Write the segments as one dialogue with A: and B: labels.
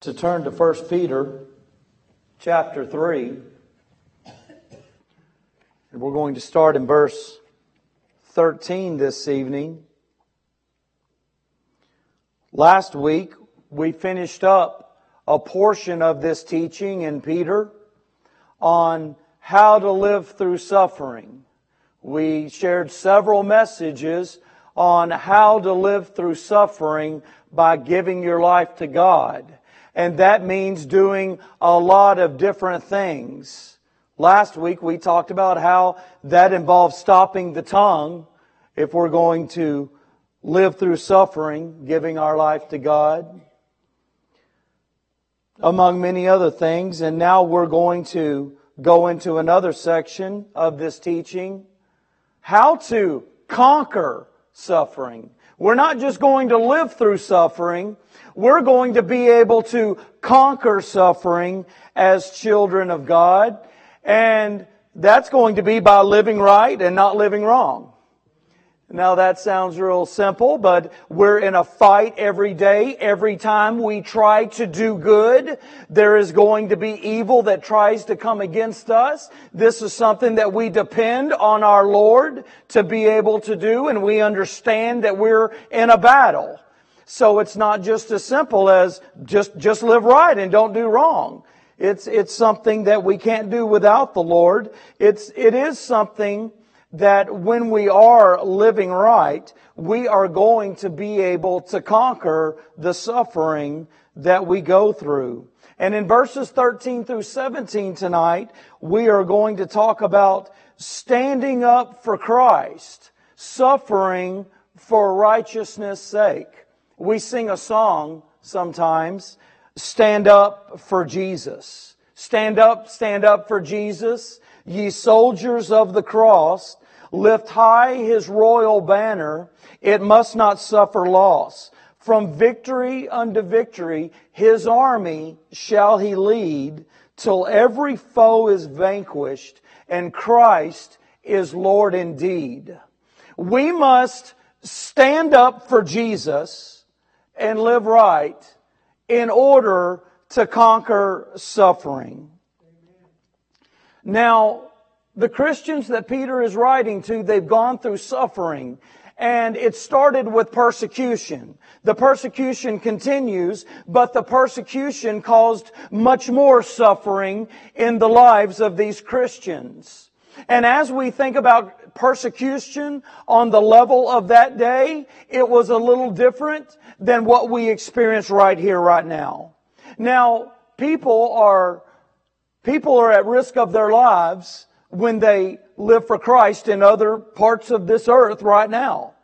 A: to turn to 1 Peter chapter 3. And we're going to start in verse 13 this evening. Last week, we finished up a portion of this teaching in Peter on how to live through suffering. We shared several messages on how to live through suffering by giving your life to God. And that means doing a lot of different things. Last week we talked about how that involves stopping the tongue if we're going to live through suffering, giving our life to God, among many other things. And now we're going to go into another section of this teaching, how to conquer suffering. We're not just going to live through suffering, we're going to be able to conquer suffering as children of God. And that's going to be by living right and not living wrong. Now that sounds real simple, but we're in a fight every day. Every time we try to do good, there is going to be evil that tries to come against us. This is something that we depend on our Lord to be able to do, and we understand that we're in a battle. So it's not just as simple as just, just live right and don't do wrong. It's, it's something that we can't do without the Lord. It's, it is something that when we are living right, we are going to be able to conquer the suffering that we go through. And in verses 13 through 17 tonight, we are going to talk about standing up for Christ, suffering for righteousness' sake. We sing a song sometimes, stand up for Jesus. Stand up, stand up for Jesus. Ye soldiers of the cross, lift high his royal banner. It must not suffer loss. From victory unto victory, his army shall he lead till every foe is vanquished and Christ is Lord indeed. We must stand up for Jesus and live right in order to conquer suffering. Now, the Christians that Peter is writing to, they've gone through suffering. And it started with persecution. The persecution continues, but the persecution caused much more suffering in the lives of these Christians. And as we think about persecution on the level of that day, it was a little different than what we experience right here, right now. Now, people are, people are at risk of their lives when they live for Christ in other parts of this earth right now.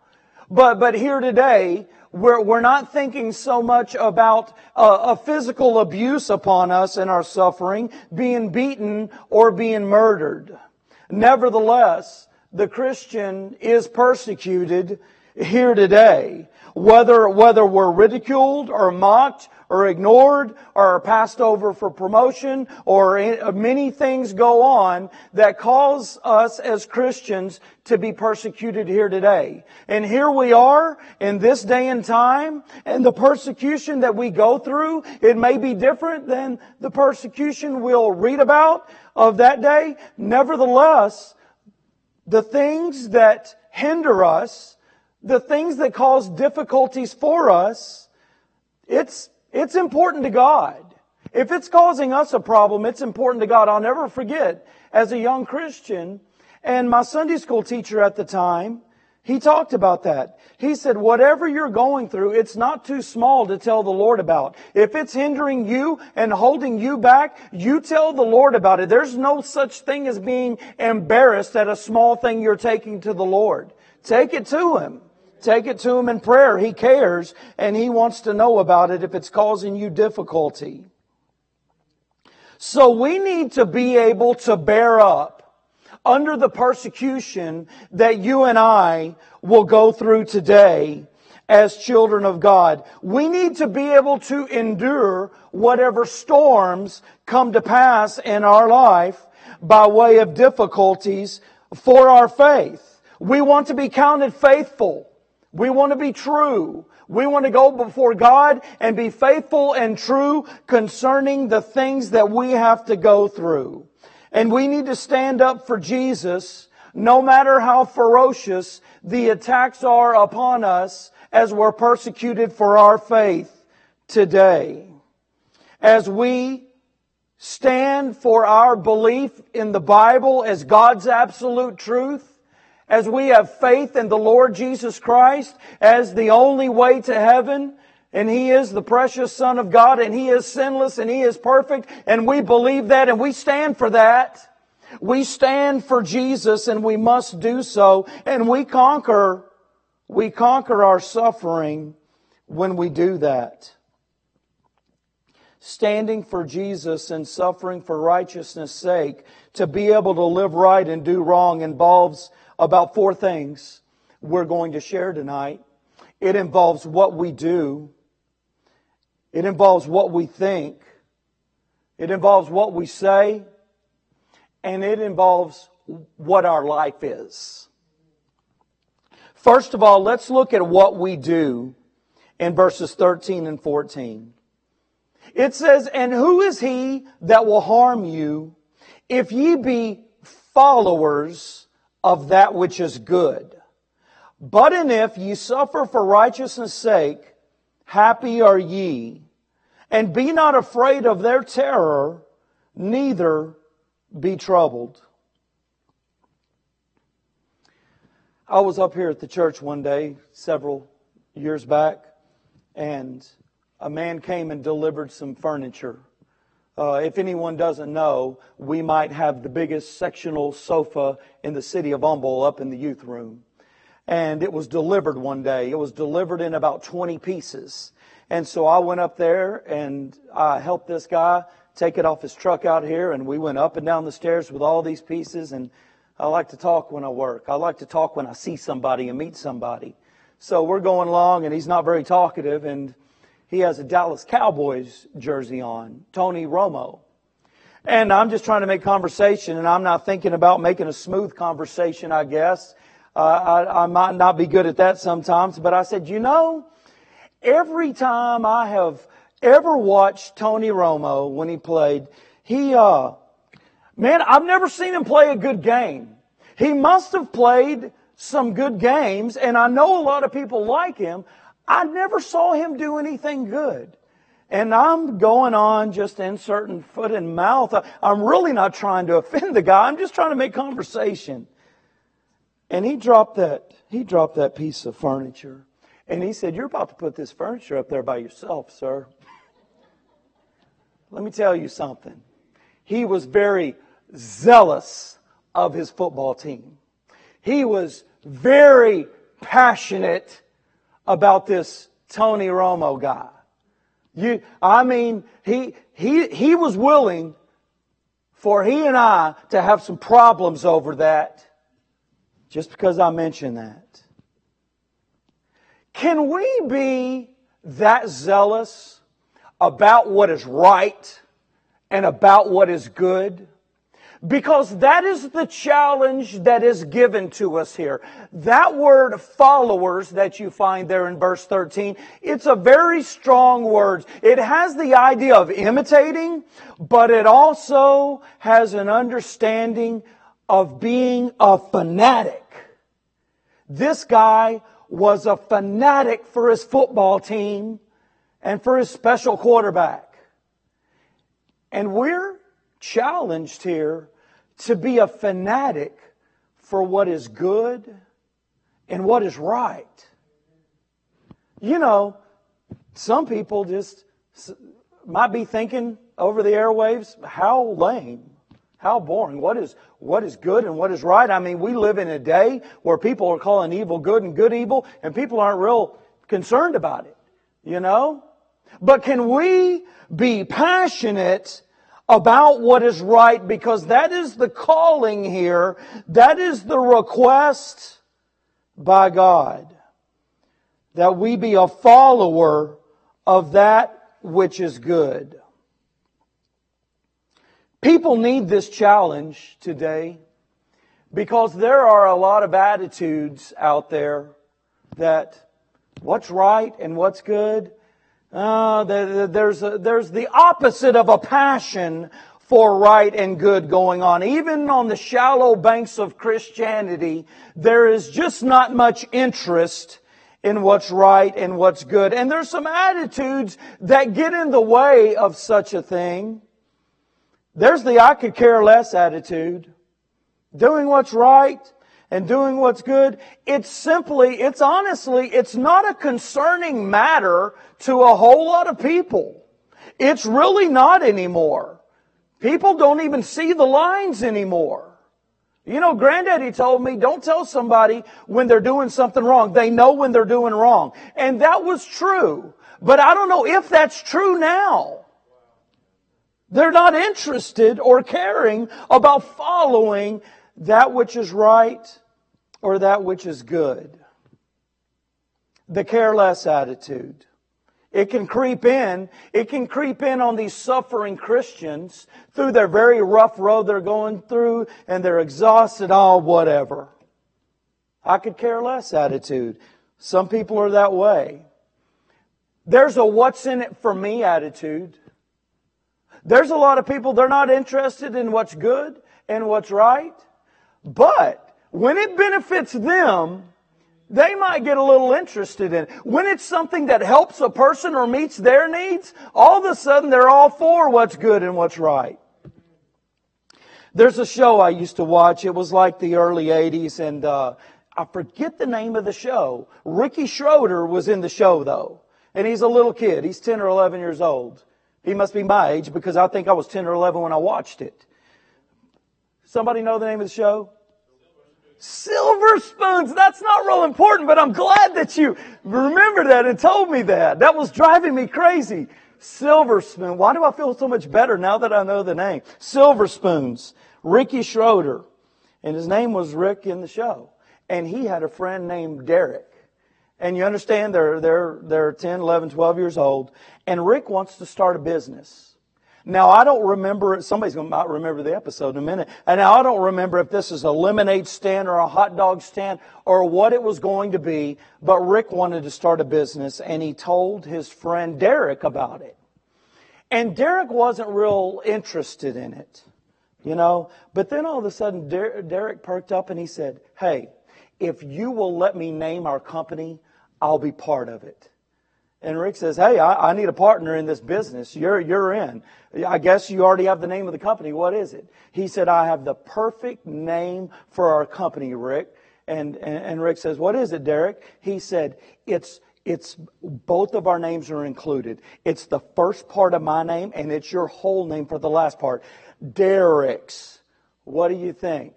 A: But, but here today, we're, we're not thinking so much about a, a physical abuse upon us and our suffering, being beaten or being murdered. Nevertheless, the Christian is persecuted here today. Whether, whether we're ridiculed or mocked or ignored or passed over for promotion or uh, many things go on that cause us as Christians to be persecuted here today. And here we are in this day and time and the persecution that we go through, it may be different than the persecution we'll read about of that day. Nevertheless, the things that hinder us, the things that cause difficulties for us, it's it's important to God. If it's causing us a problem, it's important to God. I'll never forget, as a young Christian, and my Sunday school teacher at the time, he talked about that. He said, whatever you're going through, it's not too small to tell the Lord about. If it's hindering you and holding you back, you tell the Lord about it. There's no such thing as being embarrassed at a small thing you're taking to the Lord. Take it to Him. Take it to Him in prayer. He cares and He wants to know about it if it's causing you difficulty. So we need to be able to bear up under the persecution that you and I will go through today as children of God. We need to be able to endure whatever storms come to pass in our life by way of difficulties for our faith. We want to be counted faithful. We want to be true. We want to go before God and be faithful and true concerning the things that we have to go through. And we need to stand up for Jesus no matter how ferocious the attacks are upon us as we're persecuted for our faith today. As we stand for our belief in the Bible as God's absolute truth, as we have faith in the Lord Jesus Christ as the only way to heaven, and He is the precious Son of God, and He is sinless, and He is perfect, and we believe that, and we stand for that. We stand for Jesus, and we must do so, and we conquer, we conquer our suffering when we do that. Standing for Jesus and suffering for righteousness' sake, to be able to live right and do wrong involves about four things we're going to share tonight. It involves what we do. It involves what we think. It involves what we say. And it involves what our life is. First of all, let's look at what we do in verses 13 and 14. It says, And who is he that will harm you if ye be followers of that which is good. But and if ye suffer for righteousness' sake, happy are ye, and be not afraid of their terror, neither be troubled. I was up here at the church one day, several years back, and a man came and delivered some furniture uh, if anyone doesn't know, we might have the biggest sectional sofa in the city of Humble up in the youth room. And it was delivered one day. It was delivered in about 20 pieces. And so I went up there and I helped this guy take it off his truck out here and we went up and down the stairs with all these pieces and I like to talk when I work. I like to talk when I see somebody and meet somebody. So we're going along and he's not very talkative and he has a Dallas Cowboys jersey on, Tony Romo. And I'm just trying to make conversation, and I'm not thinking about making a smooth conversation, I guess. Uh, I, I might not be good at that sometimes, but I said, you know, every time I have ever watched Tony Romo when he played, he, uh, man, I've never seen him play a good game. He must have played some good games, and I know a lot of people like him. I never saw him do anything good. And I'm going on just inserting foot and mouth. I'm really not trying to offend the guy. I'm just trying to make conversation. And he dropped that, he dropped that piece of furniture. And he said, You're about to put this furniture up there by yourself, sir. Let me tell you something. He was very zealous of his football team. He was very passionate about this Tony Romo guy. You, I mean, he, he, he was willing for he and I to have some problems over that just because I mentioned that. Can we be that zealous about what is right and about what is good? Because that is the challenge that is given to us here. That word followers that you find there in verse 13, it's a very strong word. It has the idea of imitating, but it also has an understanding of being a fanatic. This guy was a fanatic for his football team and for his special quarterback. And we're challenged here to be a fanatic for what is good and what is right. You know, some people just might be thinking over the airwaves, how lame, how boring. What is, what is good and what is right? I mean, we live in a day where people are calling evil good and good evil, and people aren't real concerned about it, you know? But can we be passionate about what is right because that is the calling here. That is the request by God. That we be a follower of that which is good. People need this challenge today because there are a lot of attitudes out there that What's right and what's good? Uh, there's, a, there's the opposite of a passion for right and good going on. Even on the shallow banks of Christianity, there is just not much interest in what's right and what's good. And there's some attitudes that get in the way of such a thing. There's the I could care less attitude. Doing what's right and doing what's good. It's simply, it's honestly, it's not a concerning matter to a whole lot of people. It's really not anymore. People don't even see the lines anymore. You know, granddaddy told me, don't tell somebody when they're doing something wrong. They know when they're doing wrong. And that was true. But I don't know if that's true now. They're not interested or caring about following that which is right or that which is good. The careless attitude. It can creep in. It can creep in on these suffering Christians through their very rough road they're going through and they're exhausted, all whatever. I could care less attitude. Some people are that way. There's a what's in it for me attitude. There's a lot of people, they're not interested in what's good and what's right. But when it benefits them, they might get a little interested in it. When it's something that helps a person or meets their needs, all of a sudden they're all for what's good and what's right. There's a show I used to watch. It was like the early 80s, and uh, I forget the name of the show. Ricky Schroder was in the show, though. And he's a little kid. He's 10 or 11 years old. He must be my age because I think I was 10 or 11 when I watched it. Somebody know the name of the show? Silver spoons. That's not real important, but I'm glad that you remember that and told me that. That was driving me crazy. Silver spoon. Why do I feel so much better now that I know the name? Silver spoons. Ricky Schroder. And his name was Rick in the show. And he had a friend named Derek. And you understand they're, they're, they're 10, 11, 12 years old. And Rick wants to start a business. Now I don't remember, somebody's going to remember the episode in a minute. And now I don't remember if this is a lemonade stand or a hot dog stand or what it was going to be, but Rick wanted to start a business and he told his friend Derek about it. And Derek wasn't real interested in it, you know. But then all of a sudden Derek perked up and he said, Hey, if you will let me name our company, I'll be part of it. And Rick says, Hey, I, I, need a partner in this business. You're, you're in. I guess you already have the name of the company. What is it? He said, I have the perfect name for our company, Rick. And, and, and Rick says, What is it, Derek? He said, It's, it's both of our names are included. It's the first part of my name and it's your whole name for the last part. Derek's. What do you think?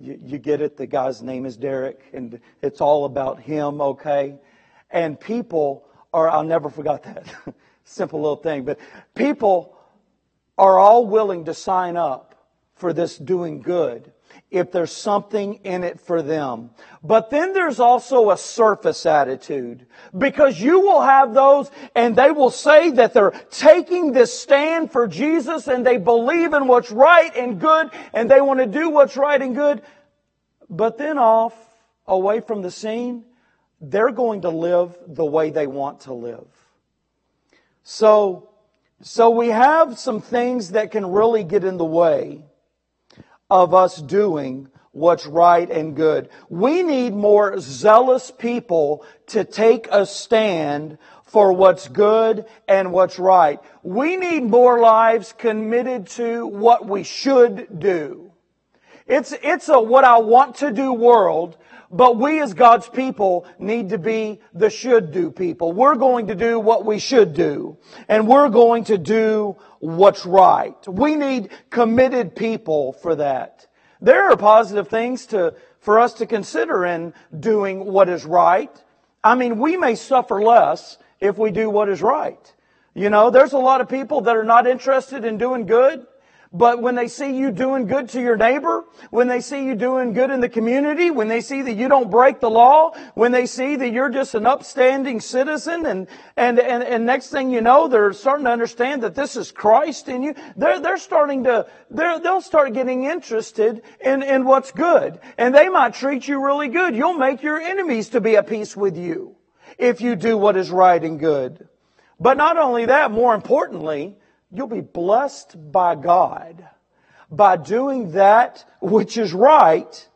A: You, you get it? The guy's name is Derek and it's all about him, okay? And people or I'll never forget that. Simple little thing. But people are all willing to sign up for this doing good if there's something in it for them. But then there's also a surface attitude because you will have those and they will say that they're taking this stand for Jesus and they believe in what's right and good and they want to do what's right and good. But then off, away from the scene, they're going to live the way they want to live. So, so we have some things that can really get in the way of us doing what's right and good. We need more zealous people to take a stand for what's good and what's right. We need more lives committed to what we should do. It's, it's a what I want to do world but we as God's people need to be the should do people. We're going to do what we should do. And we're going to do what's right. We need committed people for that. There are positive things to, for us to consider in doing what is right. I mean, we may suffer less if we do what is right. You know, there's a lot of people that are not interested in doing good. But when they see you doing good to your neighbor, when they see you doing good in the community, when they see that you don't break the law, when they see that you're just an upstanding citizen, and, and, and, and next thing you know, they're starting to understand that this is Christ in you, they're, they're starting to, they're, they'll start getting interested in, in what's good. And they might treat you really good. You'll make your enemies to be at peace with you. if you do what is right and good. But not only that, more importantly, you'll be blessed by God by doing that which is right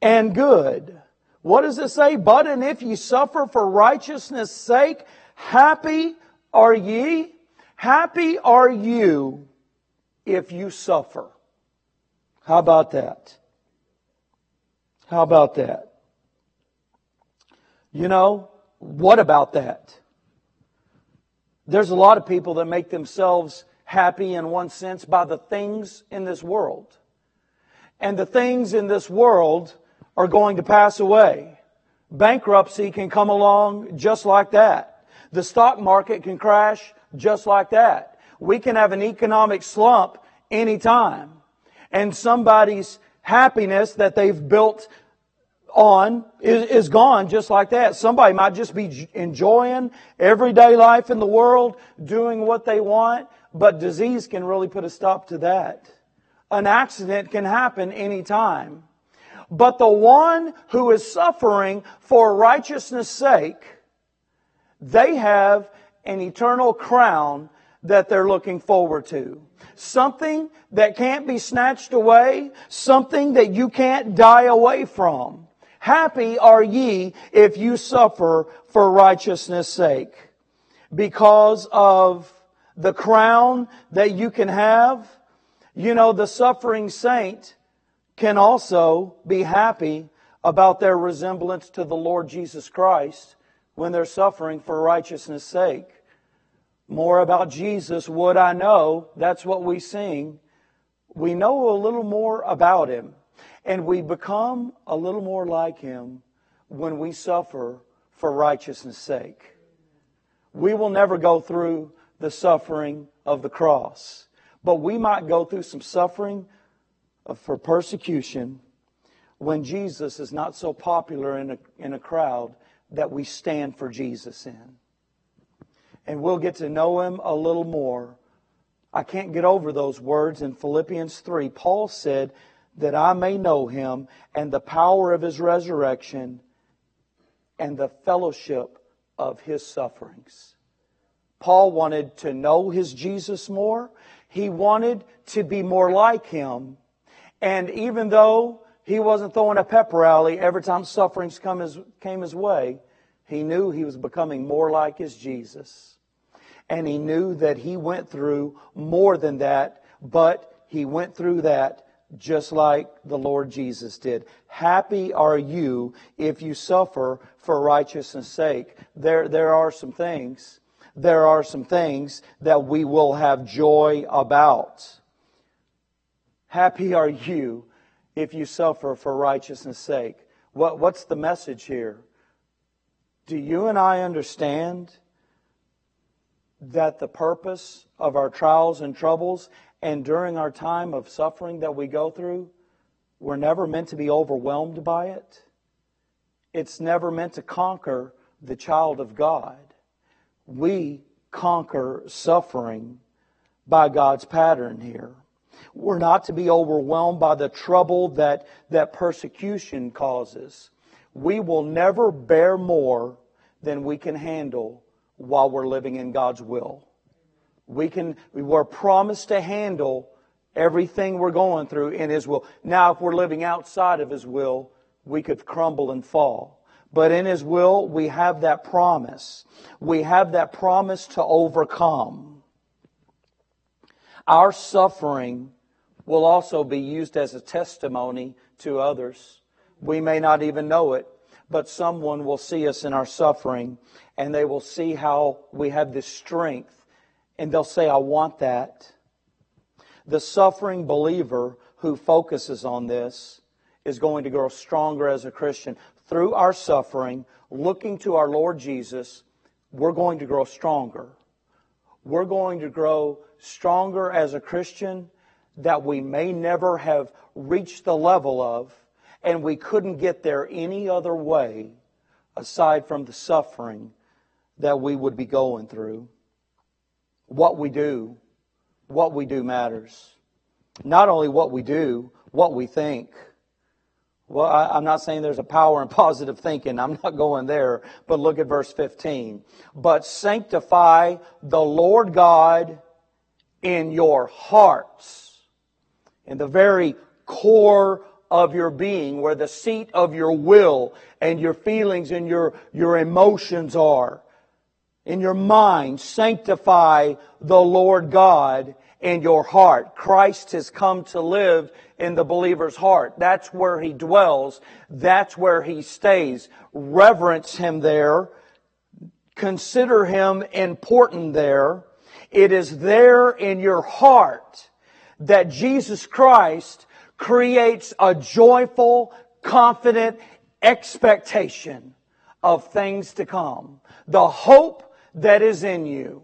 A: and good. What does it say? But and if ye suffer for righteousness' sake, happy are ye. Happy are you if you suffer. How about that? How about that? You know, what about that? There's a lot of people that make themselves happy in one sense by the things in this world. And the things in this world are going to pass away. Bankruptcy can come along just like that. The stock market can crash just like that. We can have an economic slump anytime. And somebody's happiness that they've built on is, is gone just like that. Somebody might just be enjoying everyday life in the world, doing what they want, but disease can really put a stop to that. An accident can happen anytime. But the one who is suffering for righteousness' sake, they have an eternal crown that they're looking forward to. Something that can't be snatched away, something that you can't die away from. Happy are ye if you suffer for righteousness' sake. Because of the crown that you can have, you know, the suffering saint can also be happy about their resemblance to the Lord Jesus Christ when they're suffering for righteousness' sake. More about Jesus would I know. That's what we sing. We know a little more about Him. And we become a little more like Him when we suffer for righteousness' sake. We will never go through the suffering of the cross, but we might go through some suffering for persecution when Jesus is not so popular in a, in a crowd that we stand for Jesus in. And we'll get to know Him a little more. I can't get over those words in Philippians 3. Paul said, that I may know him and the power of his resurrection and the fellowship of his sufferings. Paul wanted to know his Jesus more. He wanted to be more like him. And even though he wasn't throwing a pep rally every time sufferings come his, came his way, he knew he was becoming more like his Jesus. And he knew that he went through more than that, but he went through that just like the Lord Jesus did. Happy are you if you suffer for righteousness' sake. There, there are some things, there are some things that we will have joy about. Happy are you if you suffer for righteousness' sake. What, what's the message here? Do you and I understand that the purpose of our trials and troubles and during our time of suffering that we go through, we're never meant to be overwhelmed by it. It's never meant to conquer the child of God. We conquer suffering by God's pattern here. We're not to be overwhelmed by the trouble that, that persecution causes. We will never bear more than we can handle while we're living in God's will. We can, we're promised to handle everything we're going through in His will. Now, if we're living outside of His will, we could crumble and fall. But in His will, we have that promise. We have that promise to overcome. Our suffering will also be used as a testimony to others. We may not even know it, but someone will see us in our suffering and they will see how we have this strength and they'll say, I want that. The suffering believer who focuses on this is going to grow stronger as a Christian. Through our suffering, looking to our Lord Jesus, we're going to grow stronger. We're going to grow stronger as a Christian that we may never have reached the level of, and we couldn't get there any other way aside from the suffering that we would be going through what we do, what we do matters. Not only what we do, what we think. Well, I, am not saying there's a power in positive thinking. I'm not going there. But look at verse 15. But sanctify the Lord God in your hearts. In the very core of your being, where the seat of your will and your feelings and your, your emotions are. In your mind, sanctify the Lord God in your heart. Christ has come to live in the believer's heart. That's where he dwells. That's where he stays. Reverence him there. Consider him important there. It is there in your heart that Jesus Christ creates a joyful, confident expectation of things to come. The hope that is in you.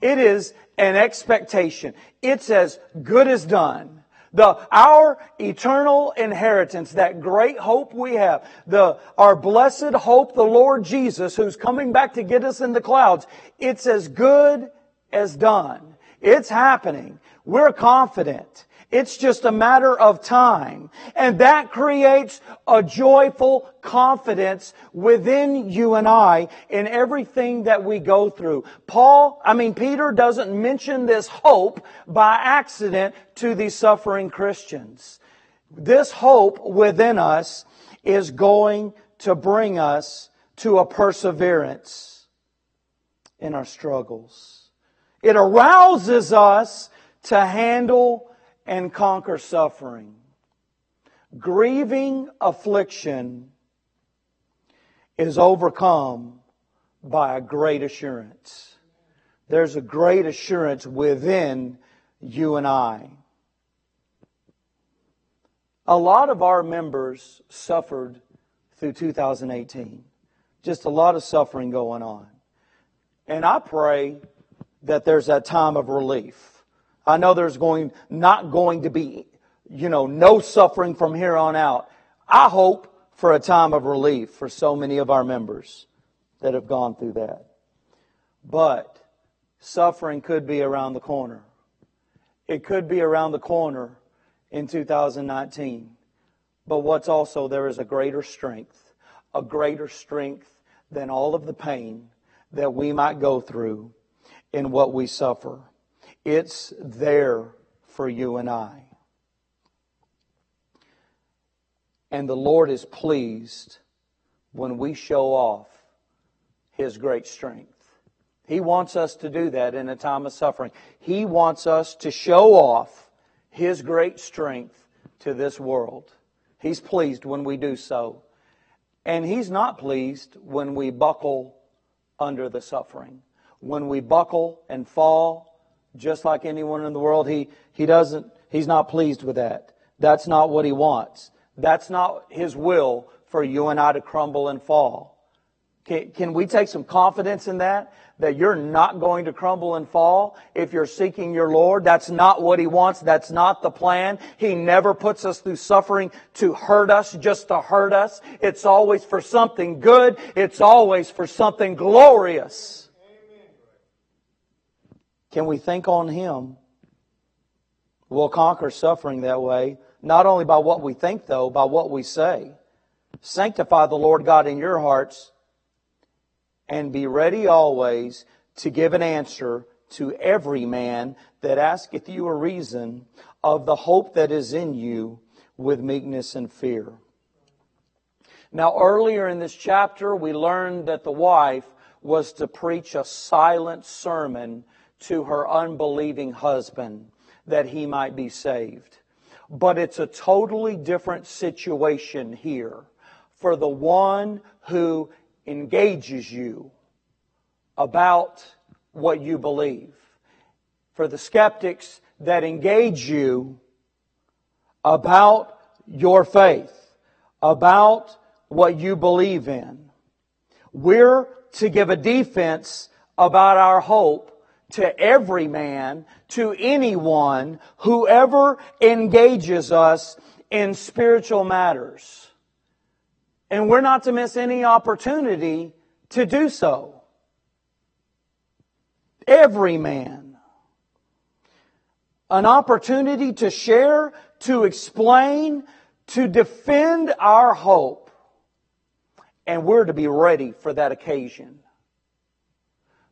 A: It is an expectation. It's as good as done. The, our eternal inheritance, that great hope we have, the, our blessed hope, the Lord Jesus, who's coming back to get us in the clouds, it's as good as done. It's happening. We're confident. It's just a matter of time. And that creates a joyful confidence within you and I in everything that we go through. Paul, I mean, Peter doesn't mention this hope by accident to these suffering Christians. This hope within us is going to bring us to a perseverance in our struggles. It arouses us to handle and conquer suffering. Grieving affliction is overcome by a great assurance. There's a great assurance within you and I. A lot of our members suffered through 2018. Just a lot of suffering going on. And I pray that there's that time of relief I know there's going, not going to be, you know, no suffering from here on out. I hope for a time of relief for so many of our members that have gone through that. But suffering could be around the corner. It could be around the corner in 2019. But what's also there is a greater strength, a greater strength than all of the pain that we might go through in what we suffer. It's there for you and I. And the Lord is pleased when we show off His great strength. He wants us to do that in a time of suffering. He wants us to show off His great strength to this world. He's pleased when we do so. And He's not pleased when we buckle under the suffering. When we buckle and fall just like anyone in the world. He, he doesn't, he's not pleased with that. That's not what he wants. That's not his will for you and I to crumble and fall. Can, can we take some confidence in that? That you're not going to crumble and fall if you're seeking your Lord. That's not what He wants. That's not the plan. He never puts us through suffering to hurt us, just to hurt us. It's always for something good. It's always for something glorious. Can we think on Him? We'll conquer suffering that way, not only by what we think, though, by what we say. Sanctify the Lord God in your hearts and be ready always to give an answer to every man that asketh you a reason of the hope that is in you with meekness and fear. Now, earlier in this chapter, we learned that the wife was to preach a silent sermon to her unbelieving husband that he might be saved. But it's a totally different situation here for the one who engages you about what you believe. For the skeptics that engage you about your faith, about what you believe in. We're to give a defense about our hope to every man, to anyone, whoever engages us in spiritual matters. And we're not to miss any opportunity to do so. Every man. An opportunity to share, to explain, to defend our hope, and we're to be ready for that occasion.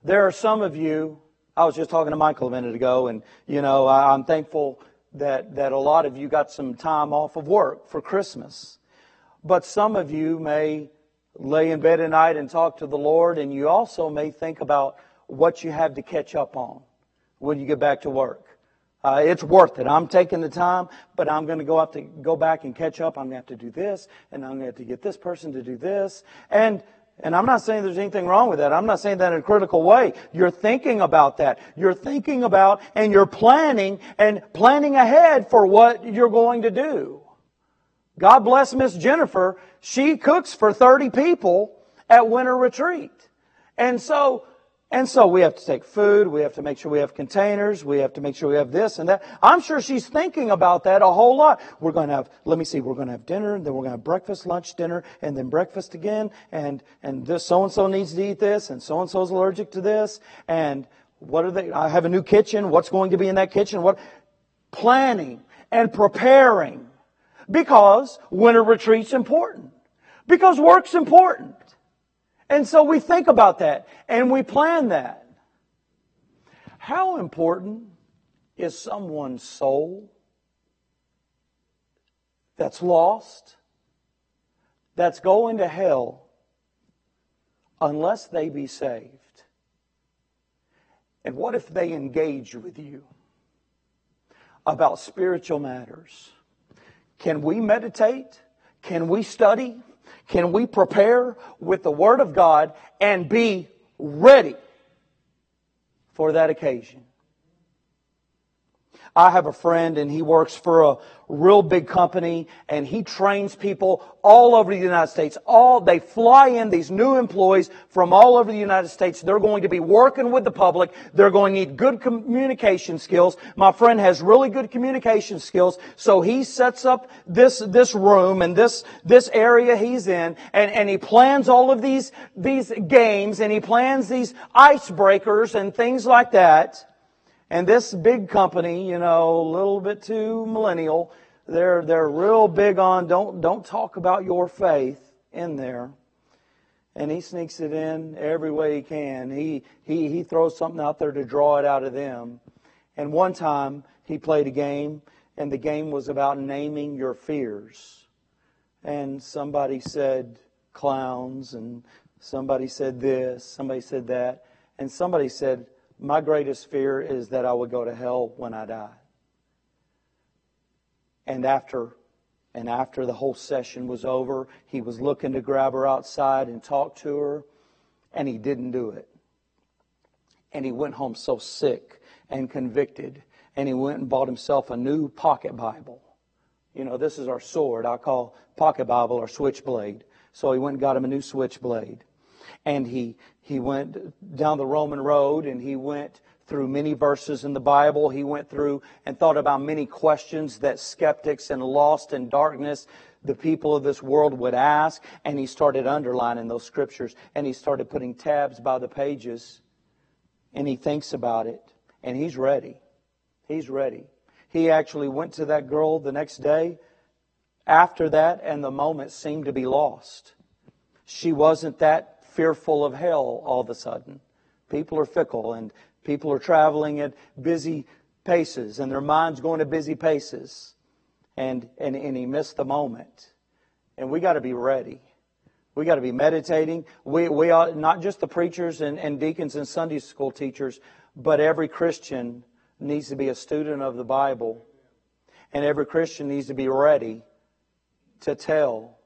A: There are some of you, I was just talking to Michael a minute ago, and, you know, I'm thankful that, that a lot of you got some time off of work for Christmas. But some of you may lay in bed at night and talk to the Lord, and you also may think about what you have to catch up on when you get back to work. Uh, it's worth it. I'm taking the time, but I'm going to go have to go back and catch up. I'm going to have to do this, and I'm going to have to get this person to do this, and and I'm not saying there's anything wrong with that. I'm not saying that in a critical way. You're thinking about that. You're thinking about and you're planning and planning ahead for what you're going to do. God bless Miss Jennifer. She cooks for 30 people at winter retreat. And so and so we have to take food, we have to make sure we have containers, we have to make sure we have this and that. I'm sure she's thinking about that a whole lot. We're going to have, let me see, we're going to have dinner, then we're going to have breakfast, lunch, dinner, and then breakfast again, and, and this so-and-so needs to eat this, and so-and-so's allergic to this, and what are they, I have a new kitchen, what's going to be in that kitchen, what, planning and preparing. Because winter retreat's important. Because work's important. And so we think about that and we plan that. How important is someone's soul that's lost, that's going to hell, unless they be saved? And what if they engage with you about spiritual matters? Can we meditate? Can we study? Can we prepare with the Word of God and be ready for that occasion? I have a friend and he works for a real big company and he trains people all over the United States. All, they fly in these new employees from all over the United States. They're going to be working with the public. They're going to need good communication skills. My friend has really good communication skills. So he sets up this, this room and this, this area he's in and, and he plans all of these, these games and he plans these icebreakers and things like that. And this big company, you know, a little bit too millennial, they're, they're real big on don't, don't talk about your faith in there. And he sneaks it in every way he can. He, he, he throws something out there to draw it out of them. And one time he played a game, and the game was about naming your fears. And somebody said clowns, and somebody said this, somebody said that, and somebody said, my greatest fear is that I would go to hell when I die. And after and after the whole session was over, he was looking to grab her outside and talk to her, and he didn't do it. And he went home so sick and convicted, and he went and bought himself a new pocket Bible. You know, this is our sword. I call pocket Bible our switchblade. So he went and got him a new switchblade. And he he went down the Roman road and he went through many verses in the Bible. He went through and thought about many questions that skeptics and lost in darkness, the people of this world would ask. And he started underlining those scriptures and he started putting tabs by the pages. And he thinks about it and he's ready. He's ready. He actually went to that girl the next day after that and the moment seemed to be lost. She wasn't that fearful of hell all of a sudden. People are fickle and people are traveling at busy paces and their minds going at busy paces. And, and, and he missed the moment. And we got to be ready. We got to be meditating. We, we are not just the preachers and, and deacons and Sunday school teachers, but every Christian needs to be a student of the Bible. And every Christian needs to be ready to tell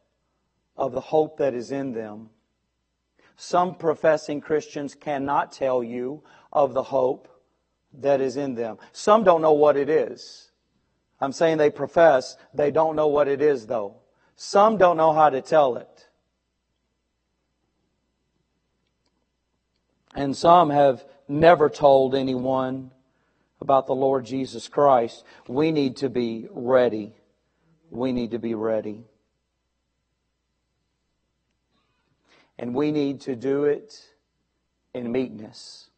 A: of the hope that is in them some professing Christians cannot tell you of the hope that is in them. Some don't know what it is. I'm saying they profess, they don't know what it is though. Some don't know how to tell it. And some have never told anyone about the Lord Jesus Christ. We need to be ready. We need to be ready. And we need to do it in meekness.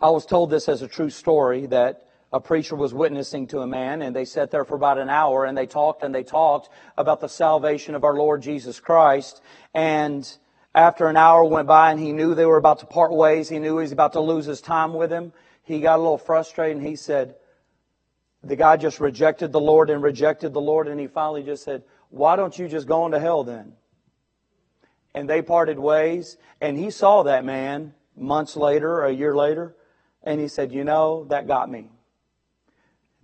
A: I was told this as a true story that a preacher was witnessing to a man, and they sat there for about an hour, and they talked and they talked about the salvation of our Lord Jesus Christ. And after an hour went by, and he knew they were about to part ways, he knew he was about to lose his time with him. He got a little frustrated, and he said, the guy just rejected the Lord and rejected the Lord, and he finally just said, Why don't you just go into hell then? And they parted ways, and he saw that man months later, a year later, and he said, You know, that got me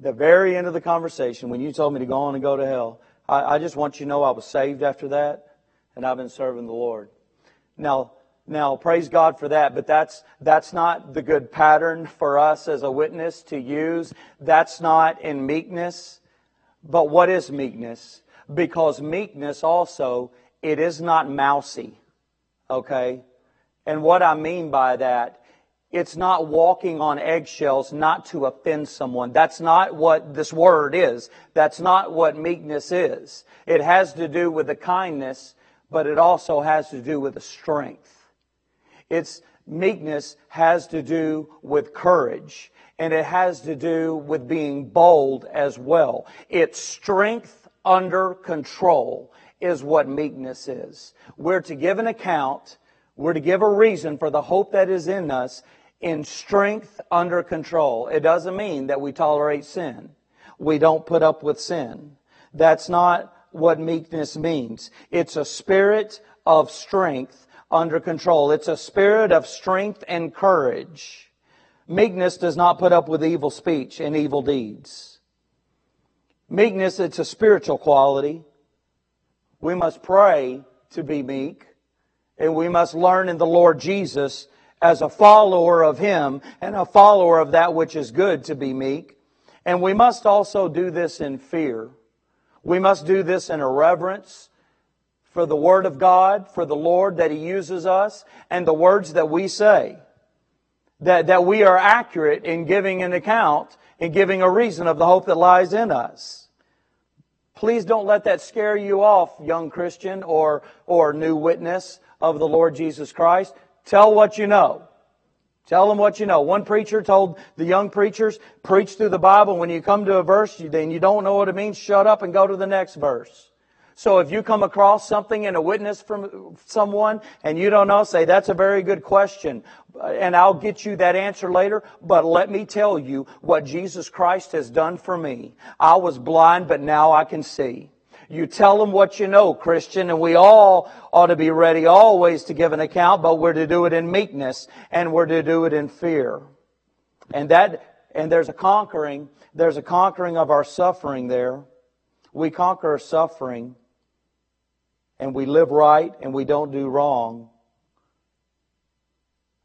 A: the very end of the conversation, when you told me to go on and go to hell, I, I just want you to know I was saved after that, and I've been serving the Lord. Now, now, praise God for that, but that's, that's not the good pattern for us as a witness to use. That's not in meekness. But what is meekness? Because meekness also, it is not mousy. Okay? And what I mean by that it's not walking on eggshells not to offend someone. That's not what this word is. That's not what meekness is. It has to do with the kindness, but it also has to do with the strength. It's meekness has to do with courage and it has to do with being bold as well. It's strength under control is what meekness is. We're to give an account. We're to give a reason for the hope that is in us in strength under control. It doesn't mean that we tolerate sin. We don't put up with sin. That's not what meekness means. It's a spirit of strength under control. It's a spirit of strength and courage. Meekness does not put up with evil speech and evil deeds. Meekness, it's a spiritual quality. We must pray to be meek, and we must learn in the Lord Jesus as a follower of Him and a follower of that which is good to be meek. And we must also do this in fear. We must do this in a reverence for the Word of God, for the Lord that He uses us, and the words that we say. That, that we are accurate in giving an account, in giving a reason of the hope that lies in us. Please don't let that scare you off, young Christian or, or new witness of the Lord Jesus Christ. Tell what you know. Tell them what you know. One preacher told the young preachers, preach through the Bible. When you come to a verse, you, then you don't know what it means, shut up and go to the next verse. So if you come across something in a witness from someone and you don't know, say, that's a very good question. And I'll get you that answer later. But let me tell you what Jesus Christ has done for me. I was blind, but now I can see. You tell them what you know, Christian, and we all ought to be ready always to give an account, but we're to do it in meekness and we're to do it in fear. And that, and there's a conquering, there's a conquering of our suffering there. We conquer suffering and we live right and we don't do wrong.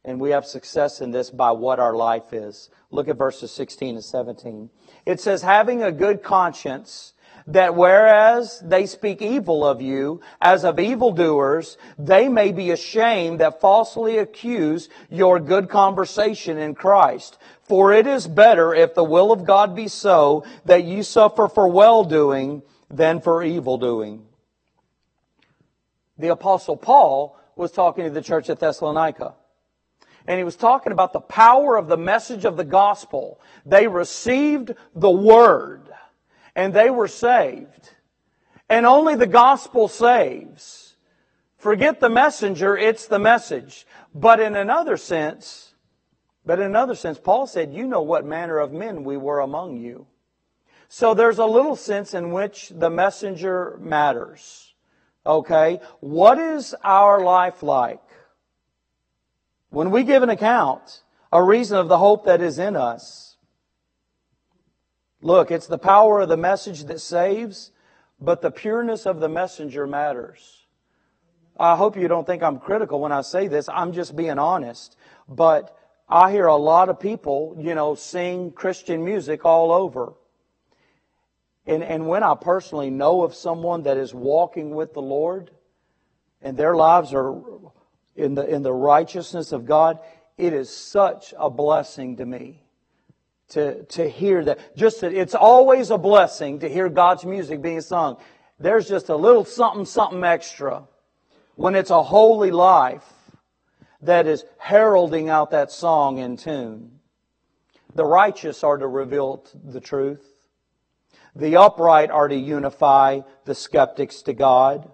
A: And we have success in this by what our life is. Look at verses 16 and 17. It says, having a good conscience that whereas they speak evil of you as of evildoers, they may be ashamed that falsely accuse your good conversation in Christ. For it is better, if the will of God be so, that you suffer for well doing than for evil doing. The apostle Paul was talking to the church at Thessalonica. And he was talking about the power of the message of the gospel. They received the word and they were saved. And only the gospel saves. Forget the messenger, it's the message. But in another sense, but in another sense, Paul said, You know what manner of men we were among you. So there's a little sense in which the messenger matters. Okay? What is our life like? When we give an account, a reason of the hope that is in us, Look, it's the power of the message that saves, but the pureness of the messenger matters. I hope you don't think I'm critical when I say this. I'm just being honest. But I hear a lot of people, you know, sing Christian music all over. And, and when I personally know of someone that is walking with the Lord and their lives are in the, in the righteousness of God, it is such a blessing to me to, to hear that. Just that it's always a blessing to hear God's music being sung. There's just a little something, something extra when it's a holy life that is heralding out that song in tune. The righteous are to reveal the truth. The upright are to unify the skeptics to God.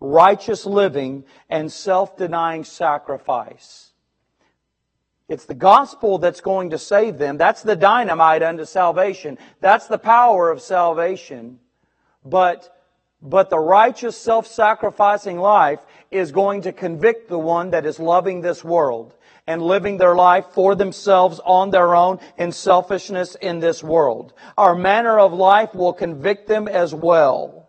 A: Righteous living and self-denying sacrifice. It's the gospel that's going to save them. That's the dynamite unto salvation. That's the power of salvation. But but the righteous, self-sacrificing life is going to convict the one that is loving this world and living their life for themselves on their own in selfishness in this world. Our manner of life will convict them as well.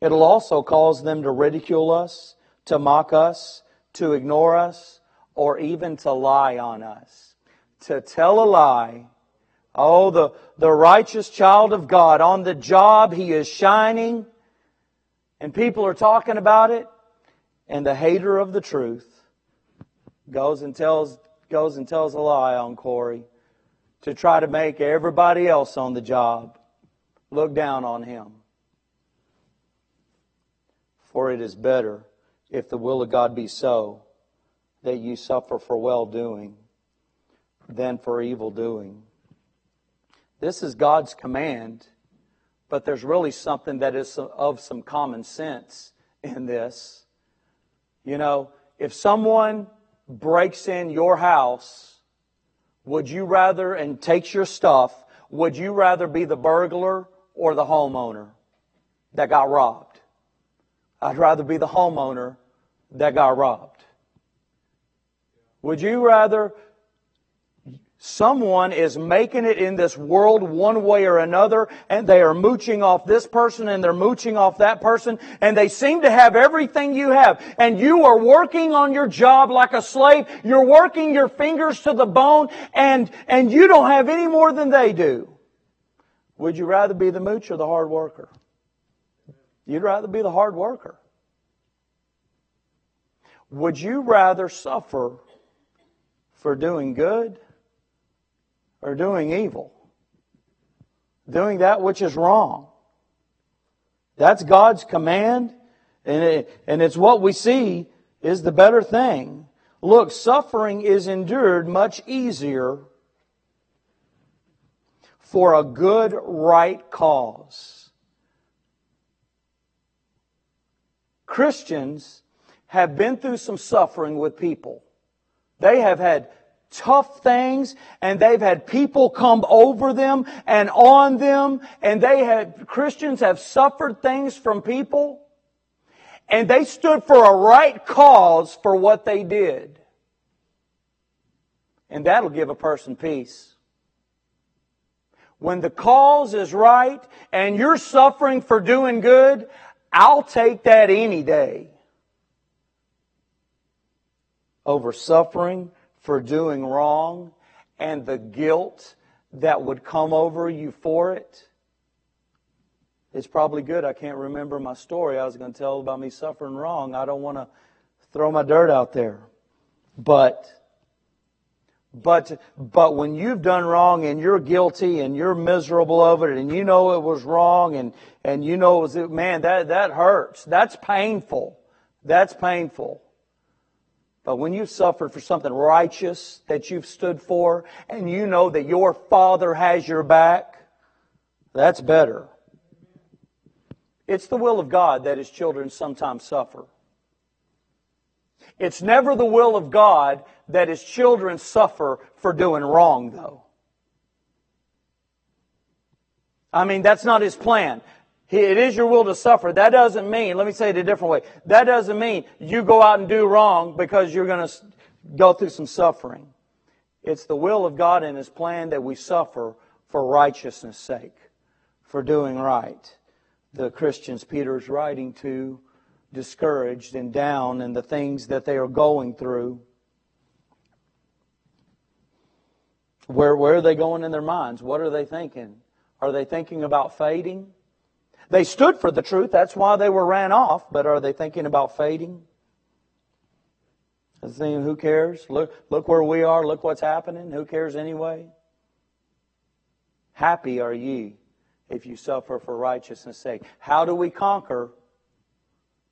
A: It'll also cause them to ridicule us, to mock us, to ignore us, or even to lie on us. To tell a lie Oh, the, the righteous child of God. On the job, he is shining, and people are talking about it, and the hater of the truth goes and tells, goes and tells a lie on Corey to try to make everybody else on the job look down on him. For it is better, if the will of God be so, that you suffer for well doing than for evil doing. This is God's command, but there's really something that is of some common sense in this. You know, if someone breaks in your house, would you rather, and takes your stuff, would you rather be the burglar or the homeowner that got robbed? I'd rather be the homeowner that got robbed. Would you rather Someone is making it in this world one way or another, and they are mooching off this person and they're mooching off that person, and they seem to have everything you have. And you are working on your job like a slave. You're working your fingers to the bone, and, and you don't have any more than they do. Would you rather be the mooch or the hard worker? You'd rather be the hard worker. Would you rather suffer for doing good? Or doing evil. Doing that which is wrong. That's God's command, and, it, and it's what we see is the better thing. Look, suffering is endured much easier for a good, right cause. Christians have been through some suffering with people. They have had tough things and they've had people come over them and on them and they have, Christians have suffered things from people and they stood for a right cause for what they did. And that'll give a person peace. When the cause is right and you're suffering for doing good, I'll take that any day over suffering for doing wrong and the guilt that would come over you for it. It's probably good. I can't remember my story. I was going to tell about me suffering wrong. I don't want to throw my dirt out there. But but but when you've done wrong and you're guilty and you're miserable over it and you know it was wrong and and you know it was man that that hurts. That's painful. That's painful. But when you've suffered for something righteous that you've stood for and you know that your Father has your back, that's better. It's the will of God that His children sometimes suffer. It's never the will of God that His children suffer for doing wrong, though. I mean, that's not His plan. It is your will to suffer. That doesn't mean, let me say it a different way. That doesn't mean you go out and do wrong because you're going to go through some suffering. It's the will of God and His plan that we suffer for righteousness' sake, for doing right. The Christians Peter is writing to, discouraged and down in the things that they are going through. Where, where are they going in their minds? What are they thinking? Are they thinking about fading? They stood for the truth. That's why they were ran off. But are they thinking about fading? Thinking, who cares? Look, look where we are. Look what's happening. Who cares anyway? Happy are ye if you suffer for righteousness' sake. How do we conquer?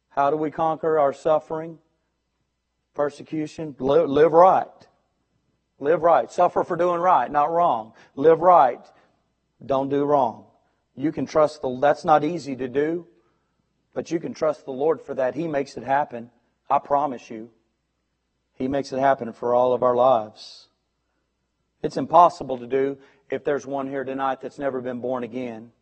A: How do we conquer our suffering? Persecution? Live right. Live right. Suffer for doing right, not wrong. Live right. Don't do wrong. You can trust the, that's not easy to do, but you can trust the Lord for that. He makes it happen. I promise you. He makes it happen for all of our lives. It's impossible to do if there's one here tonight that's never been born again.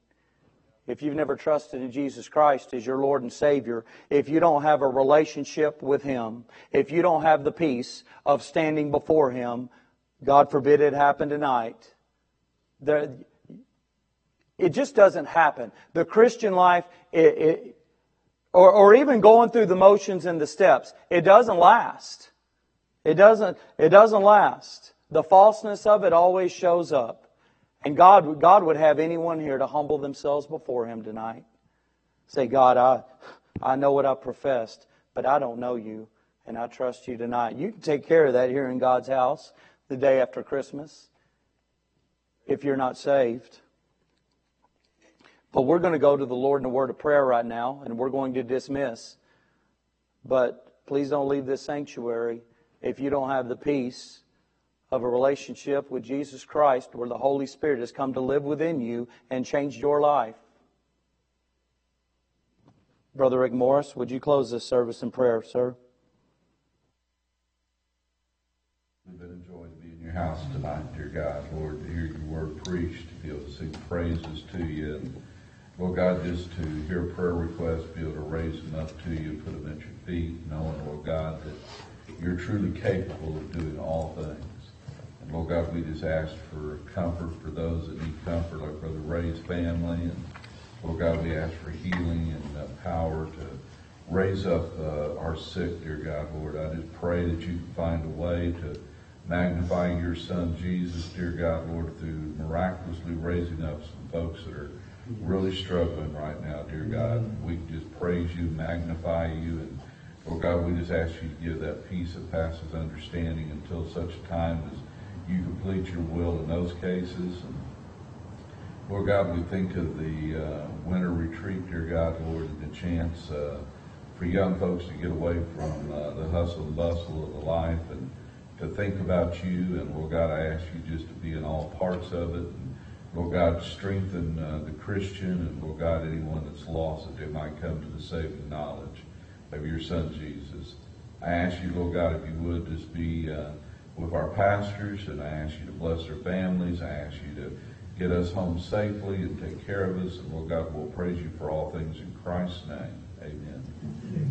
A: If you've never trusted in Jesus Christ as your Lord and Savior, if you don't have a relationship with Him, if you don't have the peace of standing before Him, God forbid it happen tonight. There, it just doesn't happen. The Christian life, it, it, or, or even going through the motions and the steps, it doesn't last. It doesn't, it doesn't last. The falseness of it always shows up. And God, God would have anyone here to humble themselves before Him tonight. Say, God, I, I know what I professed, but I don't know you, and I trust you tonight. You can take care of that here in God's house the day after Christmas if you're not saved. But we're going to go to the Lord in a word of prayer right now, and we're going to dismiss. But please don't leave this sanctuary if you don't have the peace of a relationship with Jesus Christ where the Holy Spirit has come to live within you and changed your life. Brother Rick Morris, would you close this service in prayer, sir?
B: We've been enjoying to be in your house tonight, dear God, Lord, to hear your word preached, to be able to sing praises to you. Lord God, just to hear prayer requests, be able to raise them up to you, put them at your feet, knowing, Lord God, that you're truly capable of doing all things. And Lord God, we just ask for comfort for those that need comfort, like Brother Ray's family. And Lord God, we ask for healing and uh, power to raise up uh, our sick, dear God, Lord. I just pray that you can find a way to magnify your son Jesus, dear God, Lord, through miraculously raising up some folks that are really struggling right now, dear God. We just praise you, magnify you, and Lord God, we just ask you to give that peace that passes understanding until such time as you complete your will in those cases. And Lord God, we think of the uh, winter retreat, dear God, Lord, and the chance uh, for young folks to get away from uh, the hustle and bustle of the life and to think about you. And Lord God, I ask you just to be in all parts of it. Lord God, strengthen uh, the Christian and Lord God, anyone that's lost that they might come to the saving knowledge of your Son Jesus. I ask you, Lord God, if you would just be uh, with our pastors, and I ask you to bless their families. I ask you to get us home safely and take care of us. And Lord God, we'll praise you for all things in Christ's name. Amen. Amen.